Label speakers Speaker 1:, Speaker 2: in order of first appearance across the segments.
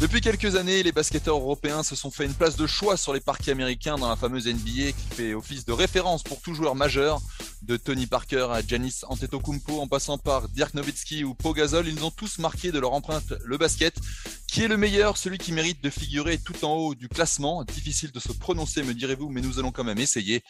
Speaker 1: Depuis quelques années, les basketteurs européens se sont fait une place de choix sur les parquets américains dans la fameuse NBA qui fait office de référence pour tout joueur majeur. De Tony Parker à Janis Antetokounmpo en passant par Dirk Nowitzki ou Pau Gasol, ils ont tous marqué de leur empreinte le basket. Qui est le meilleur? Celui qui mérite de figurer tout en haut du classement. Difficile de se prononcer, me direz-vous, mais nous allons quand même essayer.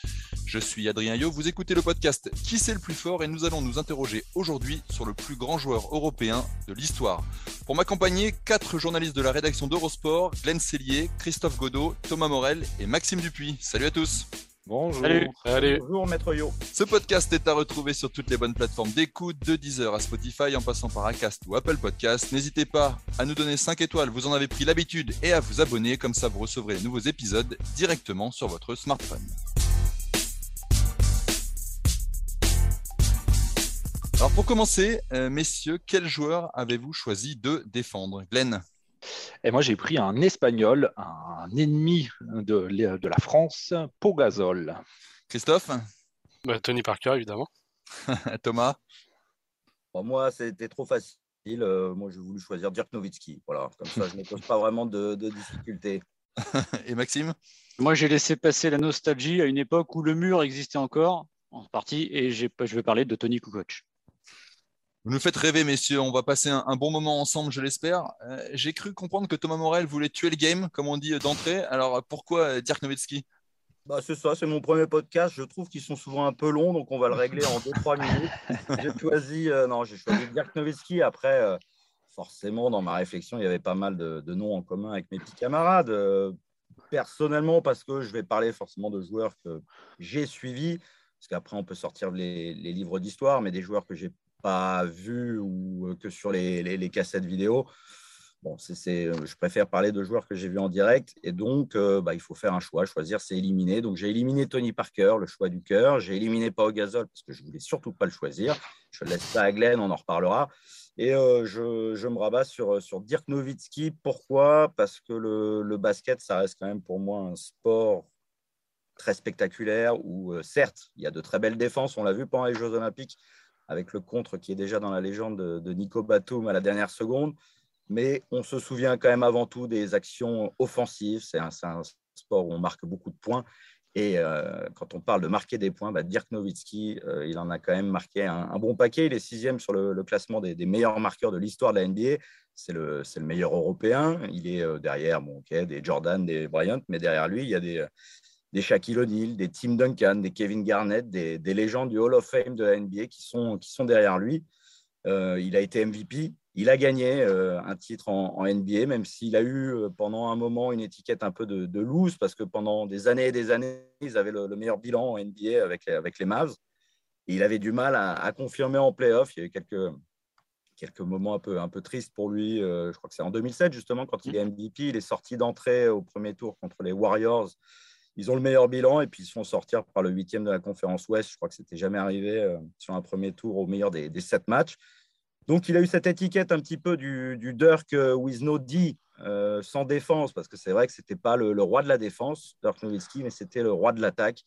Speaker 1: Je suis Adrien Yo, vous écoutez le podcast Qui c'est le plus fort? Et nous allons nous interroger aujourd'hui sur le plus grand joueur européen de l'histoire. Pour m'accompagner, quatre journalistes de la rédaction d'Eurosport, Glenn Cellier, Christophe Godot, Thomas Morel et Maxime Dupuis. Salut à tous
Speaker 2: Bonjour.
Speaker 3: Salut.
Speaker 2: Bonjour, Maître Yo.
Speaker 1: Ce podcast est à retrouver sur toutes les bonnes plateformes d'écoute, de Deezer à Spotify, en passant par Acast ou Apple Podcast. N'hésitez pas à nous donner 5 étoiles, vous en avez pris l'habitude, et à vous abonner, comme ça vous recevrez les nouveaux épisodes directement sur votre smartphone. Alors pour commencer, euh, messieurs, quel joueur avez-vous choisi de défendre? Glenn
Speaker 2: Et moi, j'ai pris un Espagnol, un ennemi de, de la France, Pogazol.
Speaker 1: Christophe?
Speaker 3: Bah, Tony Parker, évidemment.
Speaker 1: Thomas?
Speaker 4: Bon, moi, c'était trop facile. Euh, moi, j'ai voulu choisir Dirk Nowitzki. Voilà, comme ça, je ne pose pas vraiment de, de difficultés.
Speaker 1: Et Maxime?
Speaker 5: Moi, j'ai laissé passer la nostalgie à une époque où le mur existait encore, en partie, et je vais parler de Tony Kukoc.
Speaker 1: Vous nous faites rêver, messieurs. On va passer un, un bon moment ensemble, je l'espère. Euh, J'ai cru comprendre que Thomas Morel voulait tuer le game, comme on dit euh, d'entrée. Alors pourquoi euh, Dirk Nowitzki?
Speaker 4: Bah, c'est ça, c'est mon premier podcast. Je trouve qu'ils sont souvent un peu longs, donc on va le régler en 2-3 minutes. J'ai choisi, euh, non, choisi Dirk Nowitzki. Après, euh, forcément, dans ma réflexion, il y avait pas mal de, de noms en commun avec mes petits camarades. Personnellement, parce que je vais parler forcément de joueurs que j'ai suivis, parce qu'après, on peut sortir les, les livres d'histoire, mais des joueurs que j'ai pas vus ou que sur les, les- cassettes vidéo. Bon, c'est, je préfère parler de joueurs que j'ai vus en direct. Et donc, bah, il faut faire un choix. Choisir, c'est éliminer. Donc, j'ai éliminé Tony Parker, le choix du cœur. J'ai éliminé Pau Gasol parce que je voulais surtout pas le choisir. Je laisse ça à Glenn, on en reparlera. Et je, je me rabats sur, sur Dirk Nowitzki. Pourquoi? Parce que le, le basket, ça reste quand même pour moi un sport très spectaculaire où, certes, il y a de très belles défenses. On l'a vu pendant les Jeux Olympiques avec le contre qui est déjà dans la légende de, Nico Batum à la dernière seconde. Mais on se souvient quand même avant tout des actions offensives. C'est un, sport où on marque beaucoup de points. Et euh, quand on parle de marquer des points, bah, Dirk Nowitzki, euh, il en a quand même marqué un, bon paquet. Il est sixième sur le, classement des, meilleurs marqueurs de l'histoire de la NBA. C'est le, meilleur européen. Il est euh, derrière des Jordan, des Bryant, mais derrière lui, il y a des, des Shaquille O'Neal, des Tim Duncan, des Kevin Garnett, des, des légendes du Hall of Fame de la NBA qui sont, qui sont derrière lui. Euh, il a été MVP. Il a gagné euh, un titre en, NBA, même s'il a eu euh, pendant un moment une étiquette un peu de, de loose, parce que pendant des années et des années, ils avaient le, le meilleur bilan en NBA avec avec les Mavs. Il avait du mal à, confirmer en playoff. Il y a eu quelques, quelques moments un peu, un peu tristes pour lui. Je crois que c'est en 2007, justement, quand il est MVP. Il est sorti d'entrée au premier tour contre les Warriors. Ils ont le meilleur bilan et puis ils se font sortir par le huitième de la conférence Ouest. Je crois que c'était jamais arrivé euh, sur un premier tour au meilleur des, sept matchs. Donc, il a eu cette étiquette un petit peu du, Dirk with no D, sans défense, parce que c'est vrai que ce n'était pas le, roi de la défense, Dirk Nowitzki, mais c'était le roi de l'attaque.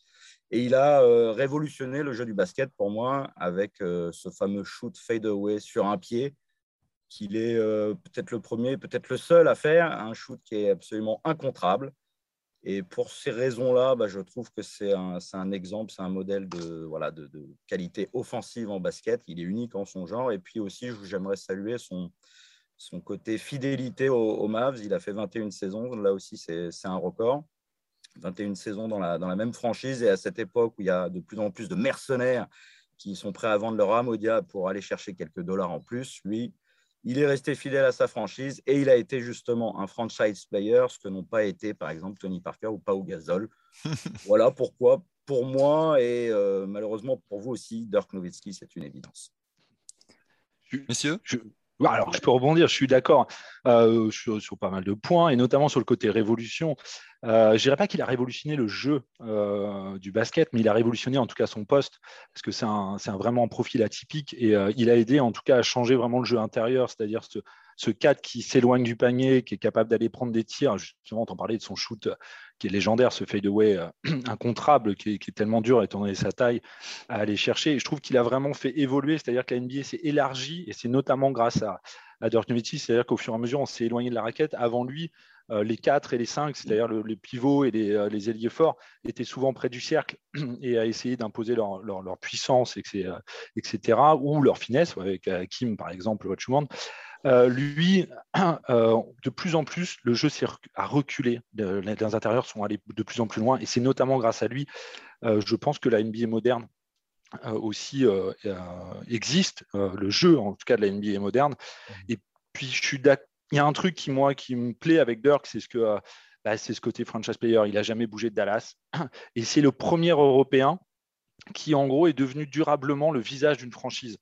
Speaker 4: Et il a euh, révolutionné le jeu du basket pour moi avec euh, ce fameux shoot fade away sur un pied, qu'il est peut-être le premier, peut-être le seul à faire, un shoot qui est absolument incontrable. Et pour ces raisons-là, bah, je trouve que c'est un, exemple, c'est un modèle de, voilà, de, qualité offensive en basket. Il est unique en son genre. Et puis aussi, j'aimerais saluer son, son côté fidélité aux, aux Mavs. Il a fait 21 saisons. Là aussi, c'est un record. 21 saisons dans la, dans la même franchise. Et à cette époque où il y a de plus en plus de mercenaires qui sont prêts à vendre leur âme au diable pour aller chercher quelques dollars en plus, lui, il est resté fidèle à sa franchise et il a été justement un franchise player, ce que n'ont pas été, par exemple, Tony Parker ou Pau Gasol. voilà pourquoi, pour moi et euh, malheureusement pour vous aussi, Dirk Nowitzki, c'est une évidence.
Speaker 1: Messieurs?
Speaker 2: Alors, je peux rebondir, je suis d'accord euh, sur, pas mal de points, et notamment sur le côté révolution. Euh, je ne dirais pas qu'il a révolutionné le jeu euh, du basket, mais il a révolutionné en tout cas son poste, parce que c'est un, un, vraiment un profil atypique, et il a aidé en tout cas à changer vraiment le jeu intérieur, c'est-à-dire ce, ce 4 qui s'éloigne du panier, qui est capable d'aller prendre des tirs. Justement, on parlait de son shoot qui est légendaire, ce fadeaway euh, incontrable, qui est, tellement dur étant donné sa taille à aller chercher. Et je trouve qu'il a vraiment fait évoluer, c'est-à-dire que la NBA s'est élargie, et c'est notamment grâce à, à Dirk Nowitzki, c'est-à-dire qu'au fur et à mesure, on s'est éloigné de la raquette. Avant lui, euh, les 4 et les 5, c'est-à-dire les pivots et les, euh, ailiers forts, étaient souvent près du cercle et à essayer d'imposer leur, puissance, etc., ou leur finesse, avec Kim par exemple, Watchman. Euh, lui, euh, de plus en plus, le jeu a reculé. Les intérieurs sont allés de plus en plus loin et c'est notamment grâce à lui, euh, je pense que la NBA moderne aussi existe, le jeu en tout cas de la NBA moderne. Mmh. Et puis, je suis il y a un truc qui, moi, qui me plaît avec Dirk, c'est ce que bah, c'est ce côté franchise player. Il n'a jamais bougé de Dallas. Et c'est le premier Européen qui, en gros, est devenu durablement le visage d'une franchise.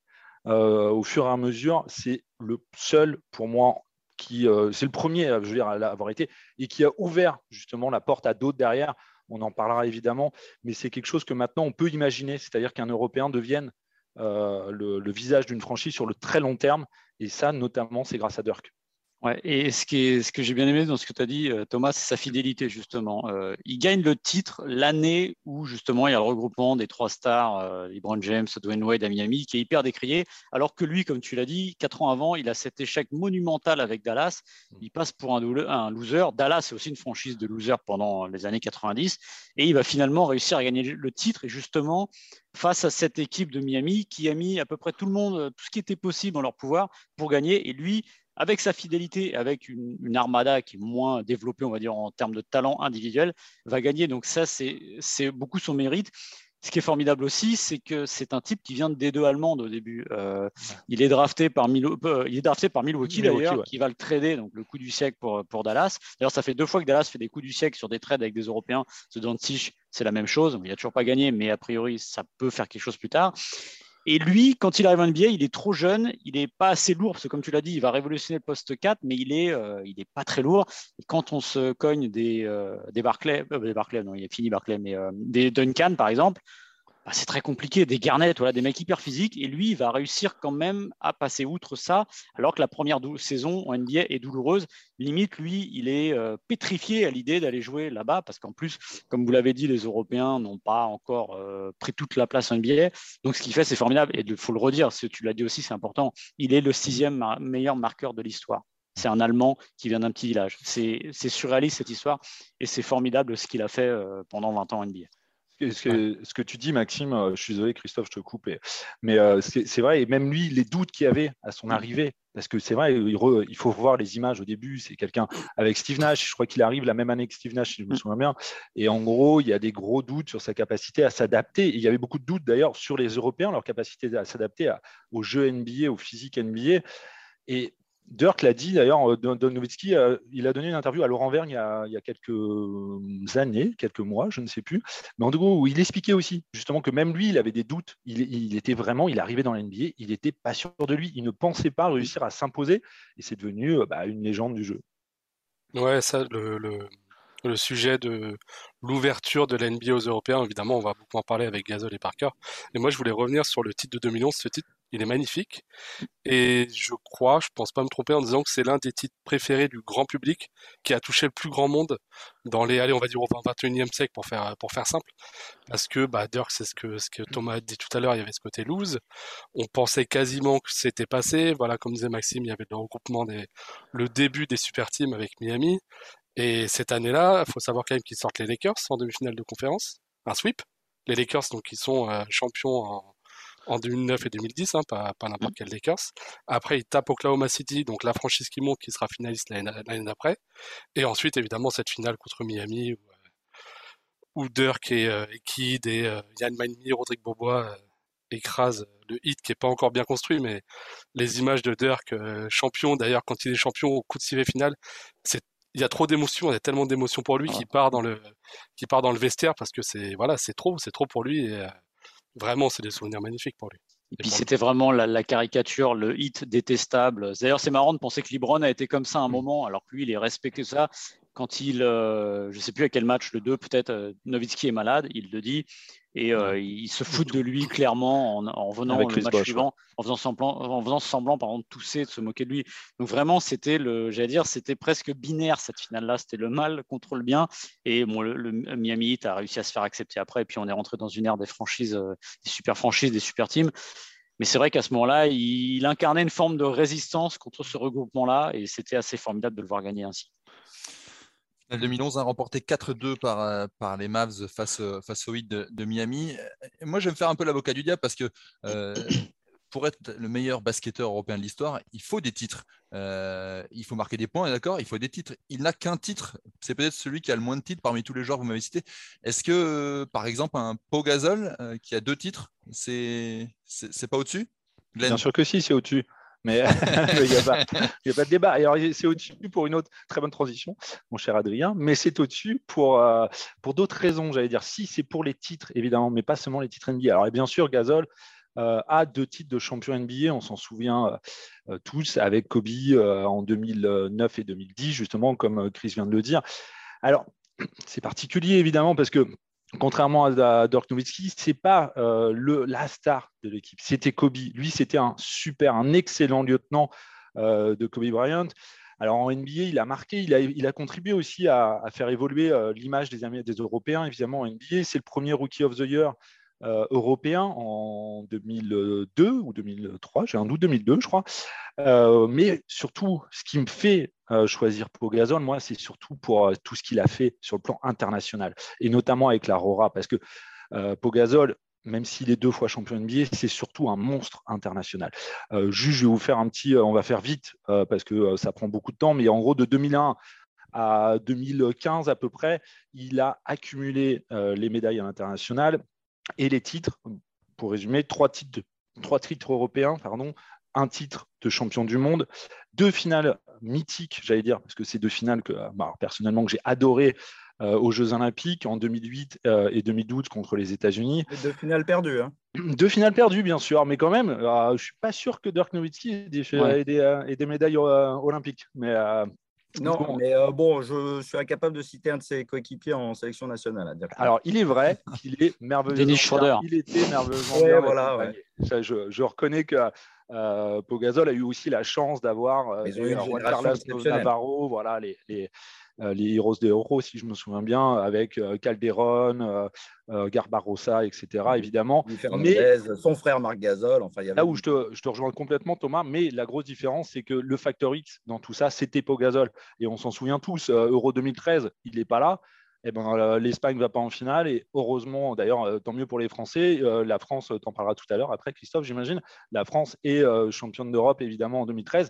Speaker 2: Euh, au fur et à mesure, c'est le seul pour moi qui, euh, c'est le premier, à l'avoir été, et qui a ouvert justement la porte à d'autres derrière. On en parlera évidemment, mais c'est quelque chose que maintenant on peut imaginer, c'est-à-dire qu'un Européen devienne euh, le, visage d'une franchise sur le très long terme, et ça, notamment, c'est grâce à Dirk.
Speaker 5: Ouais, et ce, qui est, ce que j'ai bien aimé dans ce que tu as dit, euh, Thomas, c'est sa fidélité, justement. Euh, il gagne le titre l'année où, justement, il y a le regroupement des trois stars, euh, LeBron James, Dwayne Wade à Miami, qui est hyper décrié, alors que lui, comme tu l'as dit, quatre ans avant, il a cet échec monumental avec Dallas. Il passe pour un, un loser. Dallas, c'est aussi une franchise de loser pendant les années 90, et il va finalement réussir à gagner le titre, et justement, face à cette équipe de Miami qui a mis à peu près tout le monde, tout ce qui était possible en leur pouvoir pour gagner, et lui, avec sa fidélité, avec une, armada qui est moins développée, on va dire, en termes de talent individuel, va gagner. Donc ça, c'est beaucoup son mérite. Ce qui est formidable aussi, c'est que c'est un type qui vient de D2 allemande au début. Euh, il, est drafté par euh, il est drafté par Milwaukee, d'ailleurs, qui va le trader, donc le coup du siècle pour, pour Dallas. D'ailleurs, ça fait deux fois que Dallas fait des coups du siècle sur des trades avec des Européens. Ce Doncic, c'est la même chose. Il n'a toujours pas gagné, mais a priori, ça peut faire quelque chose plus tard. Et lui, quand il arrive en NBA, il est trop jeune, il n'est pas assez lourd, parce que comme tu l'as dit, il va révolutionner le poste 4, mais il est, euh, il est pas très lourd. Et quand on se cogne des, euh, des Barclay, euh, des Barclay, non, il est fini Barclay, mais des Duncan, par exemple, bah, c'est très compliqué. Des Garnett, voilà, des mecs hyper physiques. Et lui, il va réussir quand même à passer outre ça, alors que la première saison en NBA est douloureuse. Limite, lui, il est euh, pétrifié à l'idée d'aller jouer là-bas, parce qu'en plus, comme vous l'avez dit, les Européens n'ont pas encore euh, pris toute la place en NBA. Donc, ce qu'il fait, c'est formidable. Et il faut le redire, tu l'as dit aussi, c'est important. Il est le sixième meilleur marqueur de l'histoire. C'est un Allemand qui vient d'un petit village. C'est surréaliste cette histoire et c'est formidable ce qu'il a fait euh, pendant 20 ans en NBA
Speaker 2: ce que, ce que, tu dis, Maxime, euh, je suis désolé, Christophe, je te coupe, mais euh, c'est vrai, et même lui, les doutes qu'il y avait à son arrivée, parce que c'est vrai, il, faut voir les images au début, c'est quelqu'un avec Steve Nash, je crois qu'il arrive la même année que Steve Nash, si je me mm. souviens bien, et en gros, il y a des gros doutes sur sa capacité à s'adapter, il y avait beaucoup de doutes d'ailleurs sur les Européens, leur capacité à s'adapter au jeu NBA, au physique NBA, et Dirk l'a dit d'ailleurs, euh, Don Nowitzki, euh, il a donné une interview à Laurent Vergne il y, a, quelques années, quelques mois, je ne sais plus, mais en gros, où il expliquait aussi justement que même lui, il avait des doutes. Il, était vraiment, il arrivait dans l'NBA, il n'était pas sûr de lui, il ne pensait pas réussir à s'imposer, et c'est devenu euh, bah, une légende du jeu.
Speaker 3: Ouais, ça, le, le sujet de l'ouverture de l'NBA aux Européens, évidemment, on va beaucoup en parler avec Gasol et Parker. Et moi, je voulais revenir sur le titre de 2011. Ce titre, il est magnifique. Et je crois, je pense pas me tromper en disant que c'est l'un des titres préférés du grand public qui a touché le plus grand monde dans les, allez, on va dire au 21e siècle pour faire, pour faire simple. Parce que, bah, Dirk, c'est ce que, ce que Thomas a dit tout à l'heure, il y avait ce côté loose. On pensait quasiment que c'était passé. Voilà, comme disait Maxime, il y avait le regroupement des, le début des super teams avec Miami. Et cette année-là, il faut savoir quand même qu'ils sortent les Lakers en demi-finale de conférence, un sweep. Les Lakers, donc, ils sont euh, champions en, en 2009 et 2010, hein, pas, pas n'importe mmh. quel Lakers. Après, ils tapent Oklahoma City, donc la franchise qui monte, qui sera finaliste l'année d'après. Et ensuite, évidemment, cette finale contre Miami, où, euh, où Dirk et, euh, Kid et euh, Yann Magney, Rodrigue Bobois écrasent le hit qui est pas encore bien construit, mais les images de Dirk champion, d'ailleurs, quand il est champion au coup de civet final, c'est il y a trop d'émotions, il y a tellement d'émotions pour lui qui part dans le qui part dans le vestiaire parce que c'est voilà, c'est trop, c'est trop pour lui et vraiment c'est des souvenirs magnifiques pour lui.
Speaker 5: Et puis c'était vraiment la, caricature, le hit détestable. D'ailleurs, c'est marrant de penser que Libron a été comme ça un mmh. moment, alors que lui, il est respecté ça quand il, euh, je ne sais plus à quel match, le 2 peut-être, euh, Novitski est malade, il le dit, et euh, il se fout de lui clairement en, venant le match suivant, en faisant semblant, en faisant semblant par exemple, de tousser, de se moquer de lui. Donc vraiment, c'était le, j'allais dire, c'était presque binaire cette finale-là. C'était le mal contre le bien, et bon, le, Miami Heat a réussi à se faire accepter après, et puis on est rentré dans une ère des franchises, des super franchises, des super teams. Mais c'est vrai qu'à ce moment-là, il incarnait une forme de résistance contre ce regroupement-là, et c'était assez formidable de le voir gagner ainsi.
Speaker 1: 2011 a remporté 4-2 par, euh, par les Mavs face, euh, face au Heat de, Miami. Moi, je vais me faire un peu l'avocat du diable parce que euh, pour être le meilleur basketteur européen de l'histoire, il faut des titres. il faut marquer des points, d'accord Il faut des titres. Il n'a qu'un titre. C'est peut-être celui qui a le moins de titres parmi tous les joueurs que vous m'avez cités. Est-ce que, par exemple, un Pogazol qui a deux titres, c'est c'est pas au-dessus?
Speaker 2: Bien sûr que si, c'est au-dessus. mais il n'y a, pas de débat. Alors, c'est au-dessus pour une autre très bonne transition, mon cher Adrien, mais c'est au-dessus pour, euh, pour d'autres raisons, j'allais dire. Si, c'est pour les titres, évidemment, mais pas seulement les titres NBA. Alors, et bien sûr, Gasol euh, a deux titres de champion NBA, on s'en souvient euh, tous, avec Kobe en 2009 et 2010, justement, comme Chris vient de le dire. Alors, c'est particulier, évidemment, parce que contrairement à, Dirk Nowitzki, c'est pas euh, la star de l'équipe. C'était Kobe. Lui, c'était un super, un excellent lieutenant euh, de Kobe Bryant. Alors en NBA, il a marqué, il a, il a contribué aussi à, faire évoluer euh, l'image des, des Européens, évidemment, en NBA. C'est le premier Rookie of the Year euh, européen en 2002 ou 2003, j'ai un doute, 2002, je crois. Euh, mais surtout, ce qui me fait euh, choisir Pogazol, moi, c'est surtout pour tout ce qu'il a fait sur le plan international, et notamment avec la Rora, parce que Pogazol, même s'il est deux fois champion NBA, c'est surtout un monstre international. juste, je vais vous faire un petit, on va faire vite parce que ça prend beaucoup de temps, mais en gros, de 2001 à 2015 à peu près, il a accumulé les médailles internationales et les titres, pour résumer, trois titres, trois titres européens, pardon, un titre de champion du monde, deux finales mythiques, j'allais dire, parce que c'est deux finales que bah, personnellement que j'ai adoré euh, aux Jeux Olympiques en 2008 euh, et 2012 contre les États-Unis.
Speaker 4: Deux finales perdues. Hein.
Speaker 2: Deux finales perdues, bien sûr, mais quand même, euh, je ne suis pas sûr que Dirk Nowitzki ait des, des, médailles olympiques. Mais
Speaker 4: non, mais euh, bon, je suis incapable de citer un de ses coéquipiers en sélection nationale.
Speaker 2: Alors, il est vrai qu'il est merveilleux. Il était merveilleusement
Speaker 4: ouais, voilà,
Speaker 2: je, reconnais que euh, Pogazol a eu aussi la chance d'avoir euh, Carlos Navarro, voilà, les, les, euh, les Heroes de Euro, si je me souviens bien, avec Calderon, euh, Garbarossa, etc. évidemment.
Speaker 4: Mais son frère Marc Gasol. Enfin,
Speaker 2: Là où je te, rejoins complètement, Thomas, mais la grosse différence, c'est que le facteur X dans tout ça, c'était Pogazol. Et on s'en souvient tous, Euro 2013, il n'est pas là. Eh ben, l'Espagne ne va pas en finale et heureusement, d'ailleurs, tant mieux pour les Français. la France, t'en parlera tout à l'heure après, Christophe, j'imagine. La France est championne d'Europe évidemment en 2013.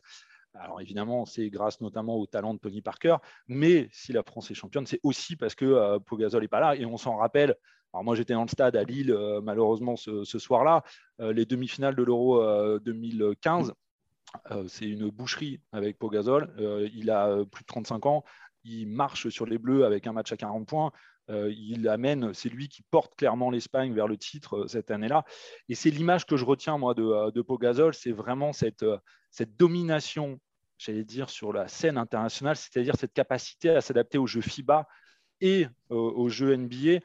Speaker 2: Alors évidemment, c'est grâce notamment au talent de Tony Parker, mais si la France est championne, c'est aussi parce que euh, Pogazol n'est pas là. Et on s'en rappelle, alors moi j'étais dans le stade à Lille euh, malheureusement ce, soir-là, euh, les demi-finales de l'Euro 2015, c'est une boucherie avec Pogazol. il a plus de 35 ans, il marche sur les Bleus avec un match à 40 points. il amène, c'est lui qui porte clairement l'Espagne vers le titre cette année-là. Et c'est l'image que je retiens, moi, de, de Pogazol, c'est vraiment cette, cette domination, j'allais dire, sur la scène internationale, c'est-à-dire cette capacité à s'adapter aux jeux FIBA et euh, aux jeux NBA,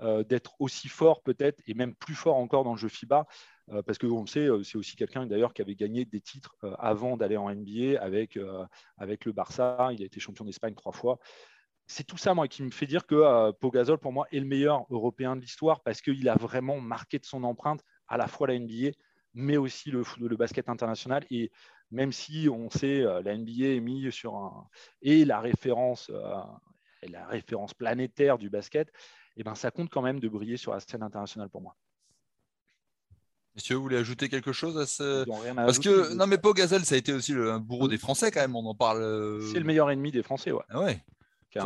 Speaker 2: euh, d'être aussi fort peut-être, et même plus fort encore dans le jeu FIBA, euh, parce que on le sait, c'est aussi quelqu'un d'ailleurs qui avait gagné des titres avant d'aller en NBA avec, avec le Barça, il a été champion d'Espagne trois fois. C'est tout ça, moi, qui me fait dire que Pogazol, pour moi, est le meilleur européen de l'histoire parce qu'il a vraiment marqué de son empreinte à la fois la NBA, mais aussi le, basket international. Et même si on sait euh, la NBA est mise sur un et la référence, euh, la référence planétaire du basket, et eh ben ça compte quand même de briller sur la scène internationale pour moi.
Speaker 1: Messieurs, vous voulez ajouter quelque chose à ce Parce que non, mais Pau Gazelle, ça a été aussi le bourreau des Français quand même. On en parle. Euh,
Speaker 2: C'est le meilleur ennemi des Français, ouais.
Speaker 1: Ah ouais.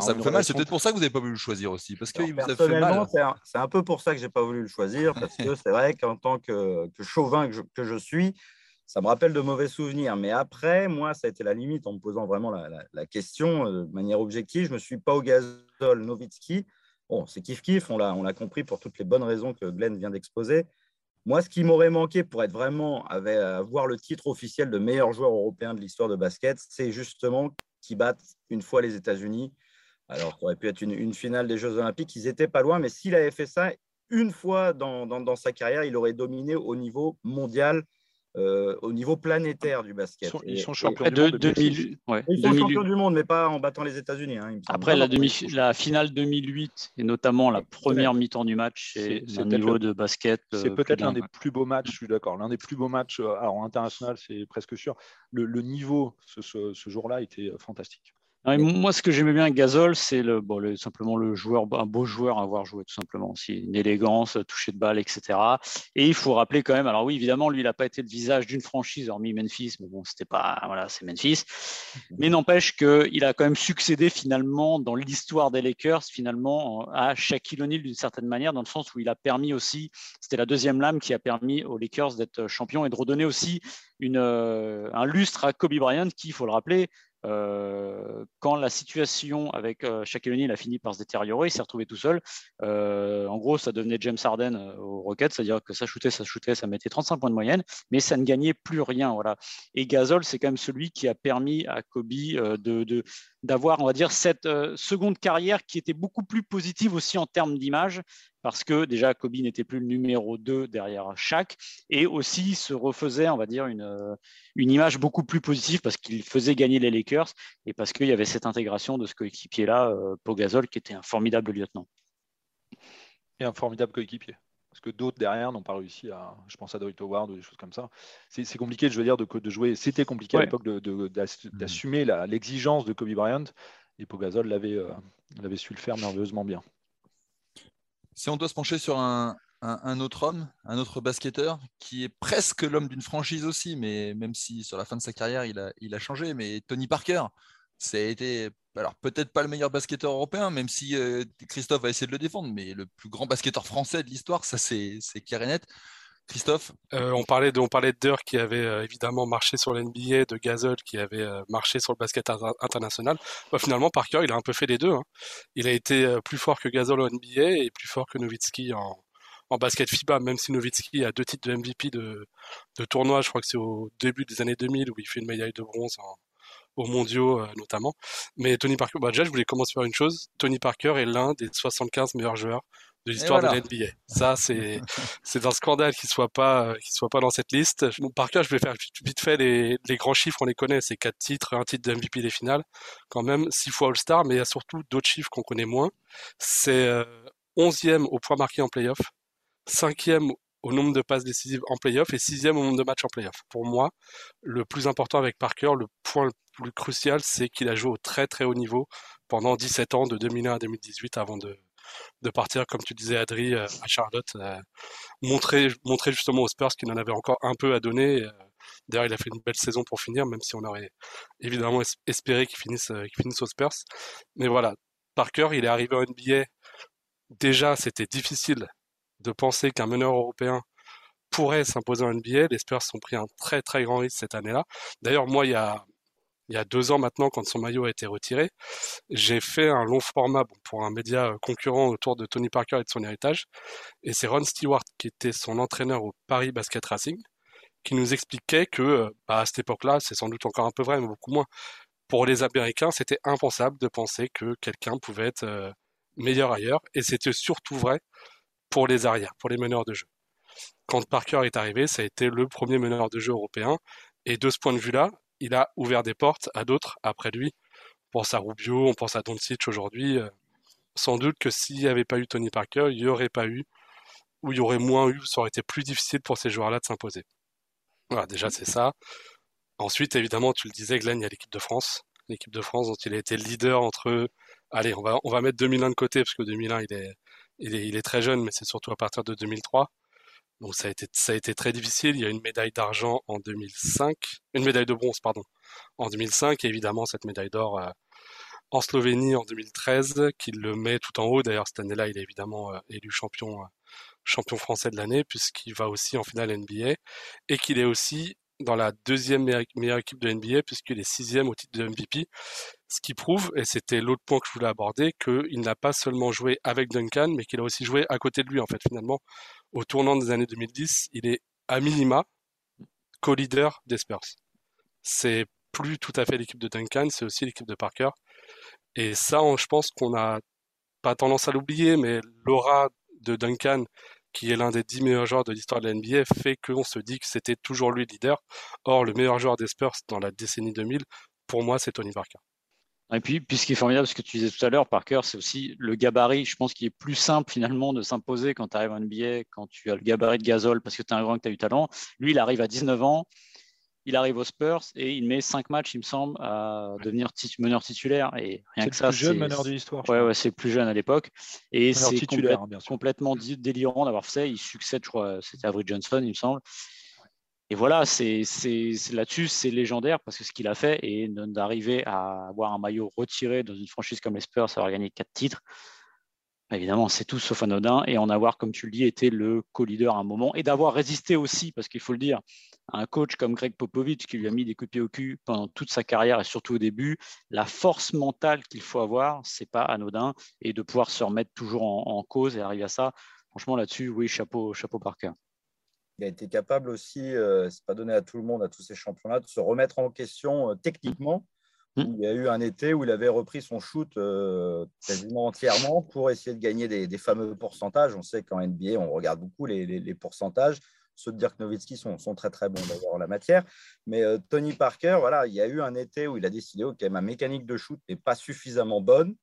Speaker 1: Ça vous fait mal. C'est peut-être pour ça que vous n'avez pas voulu le choisir aussi, parce que.
Speaker 4: C'est un, peu pour ça que j'ai pas voulu le choisir, parce que c'est vrai qu'en tant que, chauvin que je, suis, ça me rappelle de mauvais souvenirs. Mais après, moi, ça a été la limite en me posant vraiment la, question euh, de manière objective. Je me suis pas au gazole Nowitzki. Bon, c'est kiff-kiff, on l'a compris pour toutes les bonnes raisons que Glenn vient d'exposer. Moi, ce qui m'aurait manqué pour être vraiment avoir le titre officiel de meilleur joueur européen de l'histoire de basket, c'est justement qu'ils battent une fois les États-Unis. Alors, ça aurait pu être une, finale des Jeux Olympiques. Ils n'étaient pas loin, mais s'il avait fait ça une fois dans, sa carrière, il aurait dominé au niveau mondial euh, au niveau planétaire du basket.
Speaker 2: Ils sont, champions du monde.
Speaker 4: ils sont champions du monde, mais pas en battant les États-Unis. Hein,
Speaker 5: Après la, demi, la finale 2008 et notamment la première mi-temps du match, c'est un niveau de basket.
Speaker 2: C'est euh, peut-être l'un des plus beaux matchs. Je suis d'accord. L'un des plus beaux matchs. Euh, alors international, c'est presque sûr. Le, niveau ce jour-là était fantastique
Speaker 5: moi, ce que j'aimais bien avec Gasol, c'est le, bon, simplement le joueur, un beau joueur à avoir joué, tout simplement. aussi. une élégance, toucher de balle, etc. Et il faut rappeler quand même, alors oui, évidemment, lui, il n'a pas été le visage d'une franchise, hormis Memphis, mais bon, c'était pas, voilà, c'est Memphis. Mais n'empêche qu'il a quand même succédé finalement dans l'histoire des Lakers, finalement, à Shaquille O'Neal d'une certaine manière, dans le sens où il a permis aussi, c'était la deuxième lame qui a permis aux Lakers d'être champions et de redonner aussi une, euh, un lustre à Kobe Bryant, qui, il faut le rappeler, euh, quand la situation avec euh, Shaquille O'Neal a fini par se détériorer, il s'est retrouvé tout seul. Euh, en gros, ça devenait James Harden au Rockets, c'est-à-dire que ça shootait, ça shootait, ça mettait 35 points de moyenne, mais ça ne gagnait plus rien. Voilà. Et Gasol, c'est quand même celui qui a permis à Kobe de, d'avoir, on va dire, cette seconde carrière qui était beaucoup plus positive aussi en termes d'image, parce que déjà Kobe n'était plus le numéro 2 derrière Shaq, et aussi se refaisait, on va dire, une, une image beaucoup plus positive parce qu'il faisait gagner les Lakers et parce qu'il y avait cette intégration de ce coéquipier-là, euh, Pogazol, qui était un formidable lieutenant.
Speaker 2: Et un formidable coéquipier. Parce que d'autres derrière n'ont pas réussi à. Je pense à Dwight Howard ou des choses comme ça. C'est compliqué, je veux dire, de, de jouer. C'était compliqué à l'époque d'assumer l'exigence de Kobe Bryant. Et Pogazol euh, l'avait su le faire merveilleusement bien.
Speaker 1: Si on doit se pencher sur un, autre homme, un autre basketteur, qui est presque l'homme d'une franchise aussi, mais même si sur la fin de sa carrière, il a, a changé, mais Tony Parker, ça a été, peut-être pas le meilleur basketteur européen, même si euh, Christophe va essayer de le défendre, mais le plus grand basketteur français de l'histoire, ça c'est clair. Christophe
Speaker 3: euh, on, parlait de, on parlait de qui avait euh, évidemment marché sur l'NBA, de Gasol qui avait euh, marché sur le basket international. Bah, finalement, Parker, il a un peu fait les deux. Hein. Il a été plus fort que Gasol en NBA et plus fort que Nowitzki en, en basket FIBA, même si Nowitzki a deux titres de MVP de, de tournoi. Je crois que c'est au début des années 2000 où il fait une médaille de bronze aux mondiaux notamment. Mais Tony Parker, bah déjà je voulais commencer par une chose. Tony Parker est l'un des 75 meilleurs joueurs de l'histoire de l'NBA. Ça, c'est c'est un scandale qu'il soit pas qu'il soit pas dans cette liste. par cas, je vais faire vite fait les, les grands chiffres, on les connaît. C'est quatre titres, un titre de MVP des finales, quand même six fois All-Star, mais il y a surtout d'autres chiffres qu'on connaît moins. C'est euh, onzième au point marqué en playoff, cinquième au nombre de passes décisives en playoff et sixième au nombre de matchs en playoff. Pour moi, le plus important avec Parker, le point le plus crucial, c'est qu'il a joué au très très haut niveau pendant 17 ans, de 2001 à 2018, avant de, de partir, comme tu disais, Adri, euh, à Charlotte, euh, montrer, montrer justement aux Spurs qu'il en avait encore un peu à donner. Euh, d'ailleurs, il a fait une belle saison pour finir, même si on aurait évidemment espéré qu'il finisse, aux Spurs. Mais voilà, Parker, il est arrivé en NBA. Déjà, c'était difficile de penser qu'un meneur européen pourrait s'imposer en NBA. Les Spurs ont pris un très très grand risque cette année-là. D'ailleurs, moi, il y a il y a deux ans maintenant, quand son maillot a été retiré, j'ai fait un long format pour un média euh, concurrent autour de Tony Parker et de son héritage. Et c'est Ron Stewart, qui était son entraîneur au Paris Basket Racing, qui nous expliquait que euh, bah, à cette époque-là, c'est sans doute encore un peu vrai, mais beaucoup moins, pour les Américains, c'était impensable de penser que quelqu'un pouvait être euh, meilleur ailleurs. Et c'était surtout vrai pour les arrières, pour les meneurs de jeu. Quand Parker est arrivé, ça a été le premier meneur de jeu européen. Et de ce point de vue-là, il a ouvert des portes à d'autres après lui. On pense à Rubio, on pense à Doncic aujourd'hui. Euh, sans doute que s'il n'y avait pas eu Tony Parker, il n'y aurait pas eu, ou il y aurait moins eu, ça aurait été plus difficile pour ces joueurs-là de s'imposer. Voilà, déjà c'est ça. Ensuite, évidemment, tu le disais, Glenn, il y a l'équipe de France. L'équipe de France dont il a été le leader entre... Allez, on va, on va mettre 2001 de côté, parce que 2001, il est, il est, il est très jeune, mais c'est surtout à partir de 2003. Donc ça a été très difficile. Il y a une médaille d'argent en 2005, une médaille de bronze pardon, en 2005 et évidemment cette médaille d'or euh, en Slovénie en 2013 qui le met tout en haut. D'ailleurs cette année-là, il est évidemment euh, élu champion euh, champion français de l'année puisqu'il va aussi en finale NBA et qu'il est aussi dans la deuxième meilleure, équipe de NBA puisqu'il est sixième au titre de MVP. Ce qui prouve, et c'était l'autre point que je voulais aborder, qu'il n'a pas seulement joué avec Duncan, mais qu'il a aussi joué à côté de lui en fait finalement. Au tournant des années 2010, il est à minima co-leader des Spurs. C'est plus tout à fait l'équipe de Duncan, c'est aussi l'équipe de Parker. Et ça, je pense qu'on a pas tendance à l'oublier, mais l'aura de Duncan qui est l'un des dix meilleurs joueurs de l'histoire de la NBA, fait qu'on se dit que c'était toujours lui le leader. Or, le meilleur joueur des Spurs dans la décennie 2000, pour moi, c'est Tony Parker.
Speaker 5: Et puis, puis, ce qui est formidable, ce que tu disais tout à l'heure, Parker, c'est aussi le gabarit. Je pense qu'il est plus simple finalement de s'imposer quand tu arrives en NBA, quand tu as le gabarit de Gasol parce que tu es un grand que tu as eu talent. Lui, il arrive à 19 ans il arrive aux Spurs et il met cinq matchs, il me semble, à devenir meneur titulaire. Et
Speaker 2: rien que ça, c'est le plus jeune meneur de l'histoire.
Speaker 5: Ouais, ouais, c'est plus jeune à l'époque. Et c'est complètement délirant d'avoir fait ça. Il succède, je crois, c'était Avery Johnson, il me semble. Et voilà, c'est là-dessus, c'est légendaire parce que ce qu'il a fait et d'arriver à avoir un maillot retiré dans une franchise comme les Spurs, avoir gagné quatre titres, Évidemment, c'est tout sauf anodin et en avoir, comme tu le dis, été le co-leader à un moment et d'avoir résisté aussi, parce qu'il faut le dire, à un coach comme Greg Popovich qui lui a mis des coups de pied au cul pendant toute sa carrière et surtout au début, la force mentale qu'il faut avoir, c'est pas anodin et de pouvoir se remettre toujours en, cause et arriver à ça. Franchement, là-dessus, oui, chapeau, chapeau Parker.
Speaker 4: Il a été capable aussi, euh, c'est pas donné à tout le monde, à tous ces championnats, de se remettre en question euh, techniquement Hmm. il y a eu un été où il avait repris son shoot euh, quasiment entièrement pour essayer de gagner des, fameux pourcentages. On sait qu'en NBA, on regarde beaucoup les, pourcentages. Ceux de Dirk Nowitzki sont, très très bons d'ailleurs en la matière. Mais euh, Tony Parker, voilà, il y a eu un été où il a décidé ok, ma mécanique de shoot n'est pas suffisamment bonne.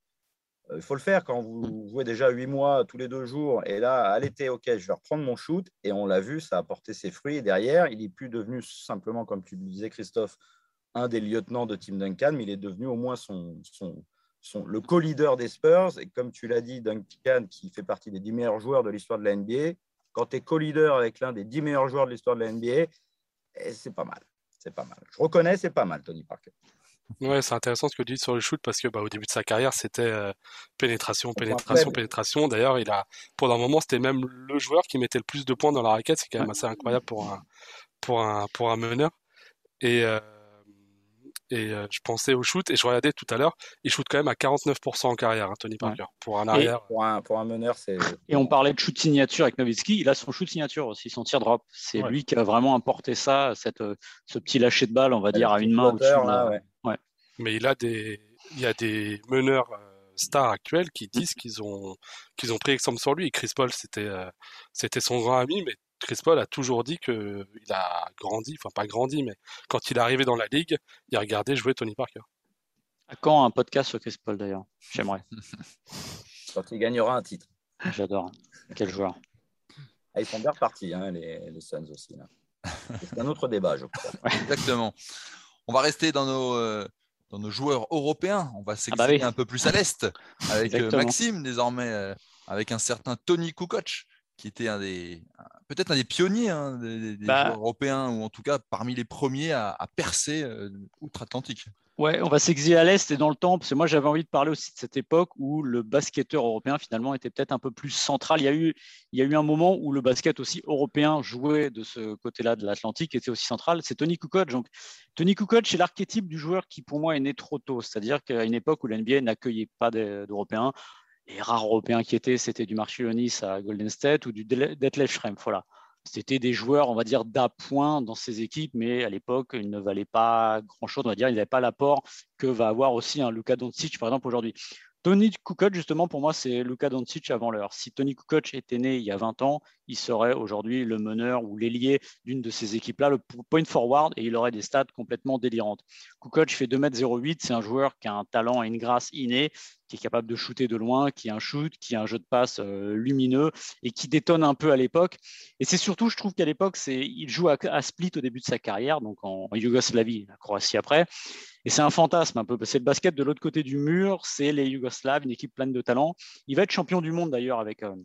Speaker 4: Euh, il faut le faire quand vous jouez déjà huit mois tous les deux jours. Et là, à l'été, ok, je vais reprendre mon shoot. Et on l'a vu, ça a porté ses fruits. Et derrière, il n'est plus devenu simplement, comme tu le disais, Christophe, un des lieutenants de Tim Duncan, mais il est devenu au moins son, son, le co-leader des Spurs. Et comme tu l'as dit, Duncan, qui fait partie des dix meilleurs joueurs de l'histoire de la NBA, quand tu es co-leader avec l'un des dix meilleurs joueurs de l'histoire de la NBA, eh, c'est pas mal. C'est pas mal. Je reconnais, c'est pas mal, Tony Parker.
Speaker 3: Ouais, c'est intéressant ce que tu dis sur le shoot parce que bah, au début de sa carrière, c'était euh, pénétration, pénétration, pénétration. D'ailleurs, il a, pendant un moment, c'était même le joueur qui mettait le plus de points dans la raquette. C'est quand même assez incroyable pour un, pour un, pour un meneur. Et, euh, et euh, je pensais au shoot et je regardais tout à l'heure, il shoot quand même à 49% en carrière, hein, Tony Parker, pour un arrière.
Speaker 4: pour, un, pour un, meneur, c'est.
Speaker 5: Et on parlait de shoot signature avec Nowitzki, il a son shoot signature aussi, son tir drop. C'est lui qui a vraiment apporté ça, cette, ce petit lâcher de balle, on va dire, à une main
Speaker 4: au
Speaker 3: Mais il a des, il y a des meneurs euh, stars actuels qui disent qu'ils ont, qu'ils ont pris exemple sur lui. Et Chris Paul, c'était, c'était son grand ami, mais Chris Paul a toujours dit qu'il a grandi, enfin pas grandi, mais quand il est arrivé dans la ligue, il a regardé jouer Tony Parker.
Speaker 5: À quand un podcast sur Chris Paul d'ailleurs? J'aimerais.
Speaker 4: quand il gagnera un titre.
Speaker 5: J'adore. Quel joueur.
Speaker 4: Ah, ils sont bien repartis, hein, les, Suns aussi. C'est un autre débat, je crois.
Speaker 1: Exactement. On va rester dans nos, euh, dans nos joueurs européens. On va ah bah s'exprimer un peu plus à l'Est avec euh, Maxime désormais, euh, avec un certain Tony Kukoc qui était un des peut-être un des pionniers hein, des, bah joueurs européens ou en tout cas parmi les premiers à, percer euh, outre-Atlantique.
Speaker 5: Ouais, on va s'exiler à l'est et dans le temps, parce que moi j'avais envie de parler aussi de cette époque où le basketteur européen finalement était peut-être un peu plus central. Il y a eu, il y a eu un moment où le basket aussi européen jouait de ce côté-là de l'Atlantique, était aussi central. C'est Tony Kukoc. Donc Tony Kukoc, c'est l'archétype du joueur qui pour moi est né trop tôt, c'est-à-dire qu'à une époque où l'NBA n'accueillait pas d'Européens, les rares Européens qui étaient, c'était du Marchilonis à Golden State ou du Detlef Schrempf. Voilà. C'était des joueurs, on va dire, d'appoint dans ces équipes, mais à l'époque, ils ne valaient pas grand-chose. On va dire, ils n'avaient pas l'apport que va avoir aussi un Luka Doncic, par exemple, aujourd'hui. Tony Kukoc, justement, pour moi, c'est Luka Doncic avant l'heure. Si Tony Kukoc était né il y a 20 ans, il serait aujourd'hui le meneur ou l'ailier d'une de ces équipes-là, le point forward, et il aurait des stats complètement délirantes. Kukoc fait 2m08, c'est un joueur qui a un talent et une grâce innée, qui est capable de shooter de loin, qui a un shoot, qui a un jeu de passe euh, lumineux et qui détonne un peu à l'époque. Et c'est surtout, je trouve qu'à l'époque, il joue à, Split au début de sa carrière, donc en, en Yougoslavie, la Croatie après. Et c'est un fantasme un peu. C'est le basket de l'autre côté du mur, c'est les Yougoslaves, une équipe pleine de talent. Il va être champion du monde d'ailleurs avec euh,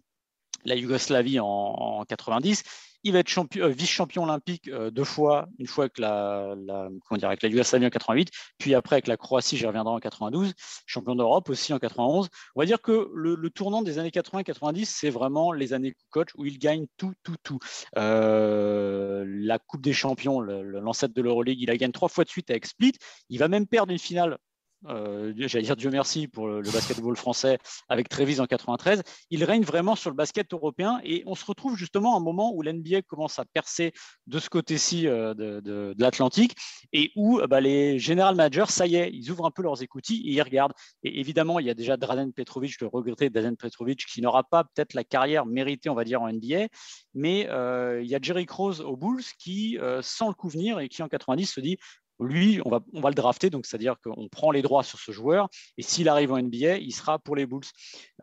Speaker 5: la Yougoslavie en, 90. Il va être euh, vice-champion olympique euh, deux fois, une fois avec la, comment dire, avec la en 88, puis après avec la Croatie, j'y reviendrai en 92, champion d'Europe aussi en 91. On va dire que le, tournant des années 80-90, c'est vraiment les années coach où il gagne tout, tout, tout. Euh, la Coupe des Champions, l'ancêtre de l'Euroleague, il la gagne trois fois de suite avec Split. Il va même perdre une finale euh, j'allais dire Dieu merci pour le, basketball français avec Trévis en 93, il règne vraiment sur le basket européen et on se retrouve justement à un moment où l'NBA commence à percer de ce côté-ci euh, de, l'Atlantique et où bah, les general managers, ça y est, ils ouvrent un peu leurs écoutilles et ils regardent. Et évidemment, il y a déjà Drazen Petrovic, le regretté Drazen Petrovic, qui n'aura pas peut-être la carrière méritée, on va dire, en NBA, mais euh, il y a Jerry Krause aux Bulls qui sent le coup venir et qui en 90 se dit lui, on va, le drafter, donc c'est-à-dire qu'on prend les droits sur ce joueur, et s'il arrive en NBA, il sera pour les Bulls.